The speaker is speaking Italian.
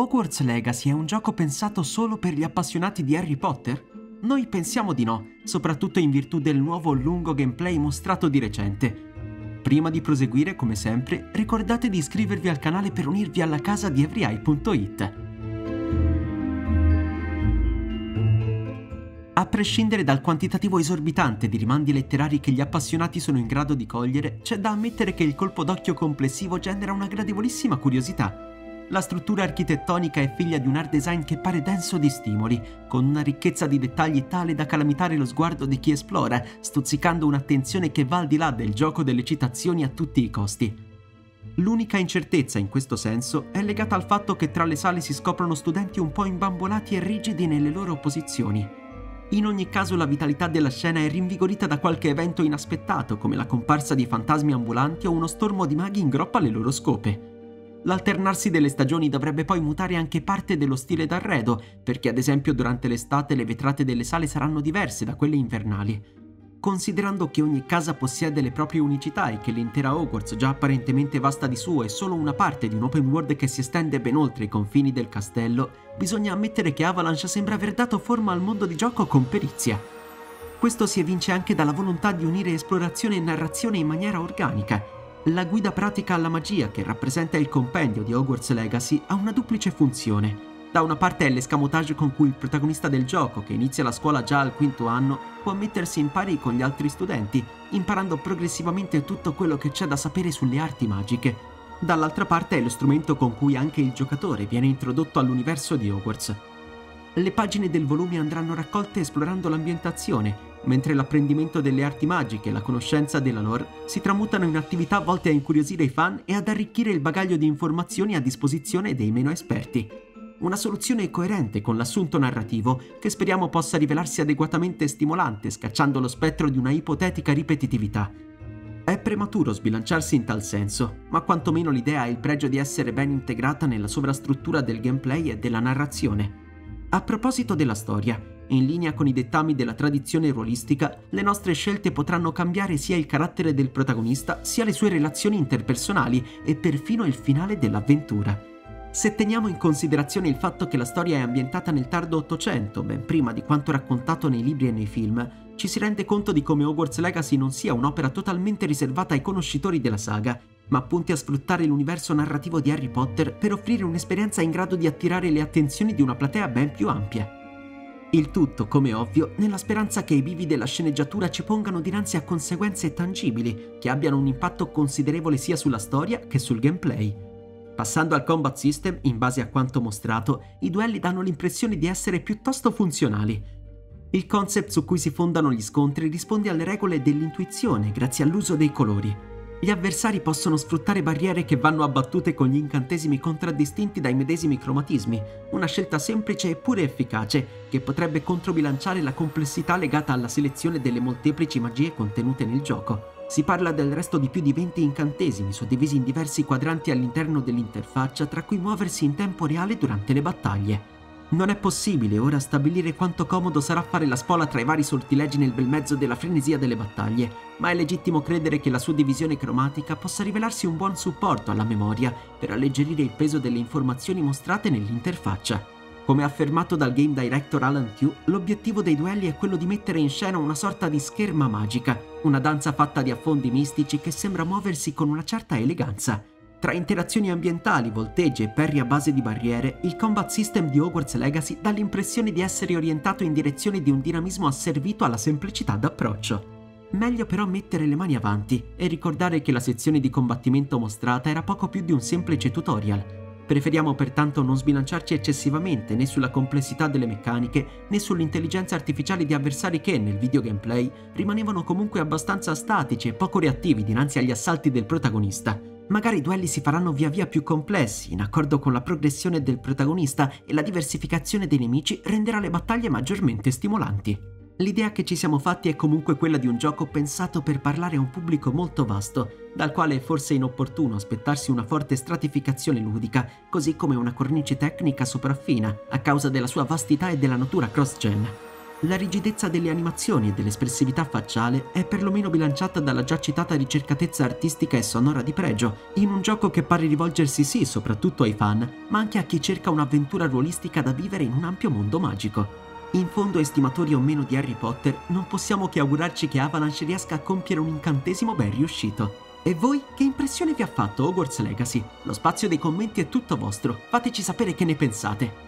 Hogwarts Legacy è un gioco pensato solo per gli appassionati di Harry Potter? Noi pensiamo di no, soprattutto in virtù del nuovo lungo gameplay mostrato di recente. Prima di proseguire, come sempre, ricordate di iscrivervi al canale per unirvi alla casa di everyeye.it. A prescindere dal quantitativo esorbitante di rimandi letterari che gli appassionati sono in grado di cogliere, c'è da ammettere che il colpo d'occhio complessivo genera una gradevolissima curiosità la struttura architettonica è figlia di un art design che pare denso di stimoli, con una ricchezza di dettagli tale da calamitare lo sguardo di chi esplora, stuzzicando un'attenzione che va al di là del gioco delle citazioni a tutti i costi. L'unica incertezza in questo senso è legata al fatto che tra le sale si scoprono studenti un po' imbambolati e rigidi nelle loro posizioni. In ogni caso la vitalità della scena è rinvigorita da qualche evento inaspettato, come la comparsa di fantasmi ambulanti o uno stormo di maghi in groppa alle loro scope. L'alternarsi delle stagioni dovrebbe poi mutare anche parte dello stile d'arredo, perché ad esempio durante l'estate le vetrate delle sale saranno diverse da quelle invernali. Considerando che ogni casa possiede le proprie unicità e che l'intera Hogwarts, già apparentemente vasta di suo, è solo una parte di un open world che si estende ben oltre i confini del castello, bisogna ammettere che Avalanche sembra aver dato forma al mondo di gioco con perizia. Questo si evince anche dalla volontà di unire esplorazione e narrazione in maniera organica, la guida pratica alla magia, che rappresenta il compendio di Hogwarts Legacy, ha una duplice funzione. Da una parte è l'escamotage con cui il protagonista del gioco, che inizia la scuola già al quinto anno, può mettersi in pari con gli altri studenti, imparando progressivamente tutto quello che c'è da sapere sulle arti magiche. Dall'altra parte è lo strumento con cui anche il giocatore viene introdotto all'universo di Hogwarts. Le pagine del volume andranno raccolte esplorando l'ambientazione, mentre l'apprendimento delle arti magiche e la conoscenza della lore si tramutano in attività volte a incuriosire i fan e ad arricchire il bagaglio di informazioni a disposizione dei meno esperti. Una soluzione coerente con l'assunto narrativo che speriamo possa rivelarsi adeguatamente stimolante, scacciando lo spettro di una ipotetica ripetitività. È prematuro sbilanciarsi in tal senso, ma quantomeno l'idea ha il pregio di essere ben integrata nella sovrastruttura del gameplay e della narrazione. A proposito della storia, in linea con i dettami della tradizione ruolistica, le nostre scelte potranno cambiare sia il carattere del protagonista, sia le sue relazioni interpersonali e perfino il finale dell'avventura. Se teniamo in considerazione il fatto che la storia è ambientata nel tardo Ottocento, ben prima di quanto raccontato nei libri e nei film, ci si rende conto di come Hogwarts Legacy non sia un'opera totalmente riservata ai conoscitori della saga, ma punti a sfruttare l'universo narrativo di Harry Potter per offrire un'esperienza in grado di attirare le attenzioni di una platea ben più ampia. Il tutto, come ovvio, nella speranza che i vivi della sceneggiatura ci pongano dinanzi a conseguenze tangibili, che abbiano un impatto considerevole sia sulla storia che sul gameplay. Passando al combat system, in base a quanto mostrato, i duelli danno l'impressione di essere piuttosto funzionali. Il concept su cui si fondano gli scontri risponde alle regole dell'intuizione grazie all'uso dei colori. Gli avversari possono sfruttare barriere che vanno abbattute con gli incantesimi contraddistinti dai medesimi cromatismi, una scelta semplice eppure efficace che potrebbe controbilanciare la complessità legata alla selezione delle molteplici magie contenute nel gioco. Si parla del resto di più di 20 incantesimi suddivisi in diversi quadranti all'interno dell'interfaccia tra cui muoversi in tempo reale durante le battaglie. Non è possibile ora stabilire quanto comodo sarà fare la spola tra i vari sortilegi nel bel mezzo della frenesia delle battaglie, ma è legittimo credere che la suddivisione cromatica possa rivelarsi un buon supporto alla memoria per alleggerire il peso delle informazioni mostrate nell'interfaccia. Come affermato dal game director Alan Tew, l'obiettivo dei duelli è quello di mettere in scena una sorta di scherma magica, una danza fatta di affondi mistici che sembra muoversi con una certa eleganza. Tra interazioni ambientali, volteggi e perri a base di barriere, il combat system di Hogwarts Legacy dà l'impressione di essere orientato in direzione di un dinamismo asservito alla semplicità d'approccio. Meglio però mettere le mani avanti e ricordare che la sezione di combattimento mostrata era poco più di un semplice tutorial. Preferiamo pertanto non sbilanciarci eccessivamente né sulla complessità delle meccaniche né sull'intelligenza artificiale di avversari che, nel video gameplay, rimanevano comunque abbastanza statici e poco reattivi dinanzi agli assalti del protagonista. Magari i duelli si faranno via via più complessi, in accordo con la progressione del protagonista e la diversificazione dei nemici renderà le battaglie maggiormente stimolanti. L'idea che ci siamo fatti è comunque quella di un gioco pensato per parlare a un pubblico molto vasto, dal quale è forse inopportuno aspettarsi una forte stratificazione ludica, così come una cornice tecnica sopraffina, a causa della sua vastità e della natura cross-gen. La rigidezza delle animazioni e dell'espressività facciale è perlomeno bilanciata dalla già citata ricercatezza artistica e sonora di pregio, in un gioco che pare rivolgersi sì soprattutto ai fan, ma anche a chi cerca un'avventura ruolistica da vivere in un ampio mondo magico. In fondo, estimatori o meno di Harry Potter, non possiamo che augurarci che Avalanche riesca a compiere un incantesimo ben riuscito. E voi, che impressione vi ha fatto Hogwarts Legacy? Lo spazio dei commenti è tutto vostro, fateci sapere che ne pensate.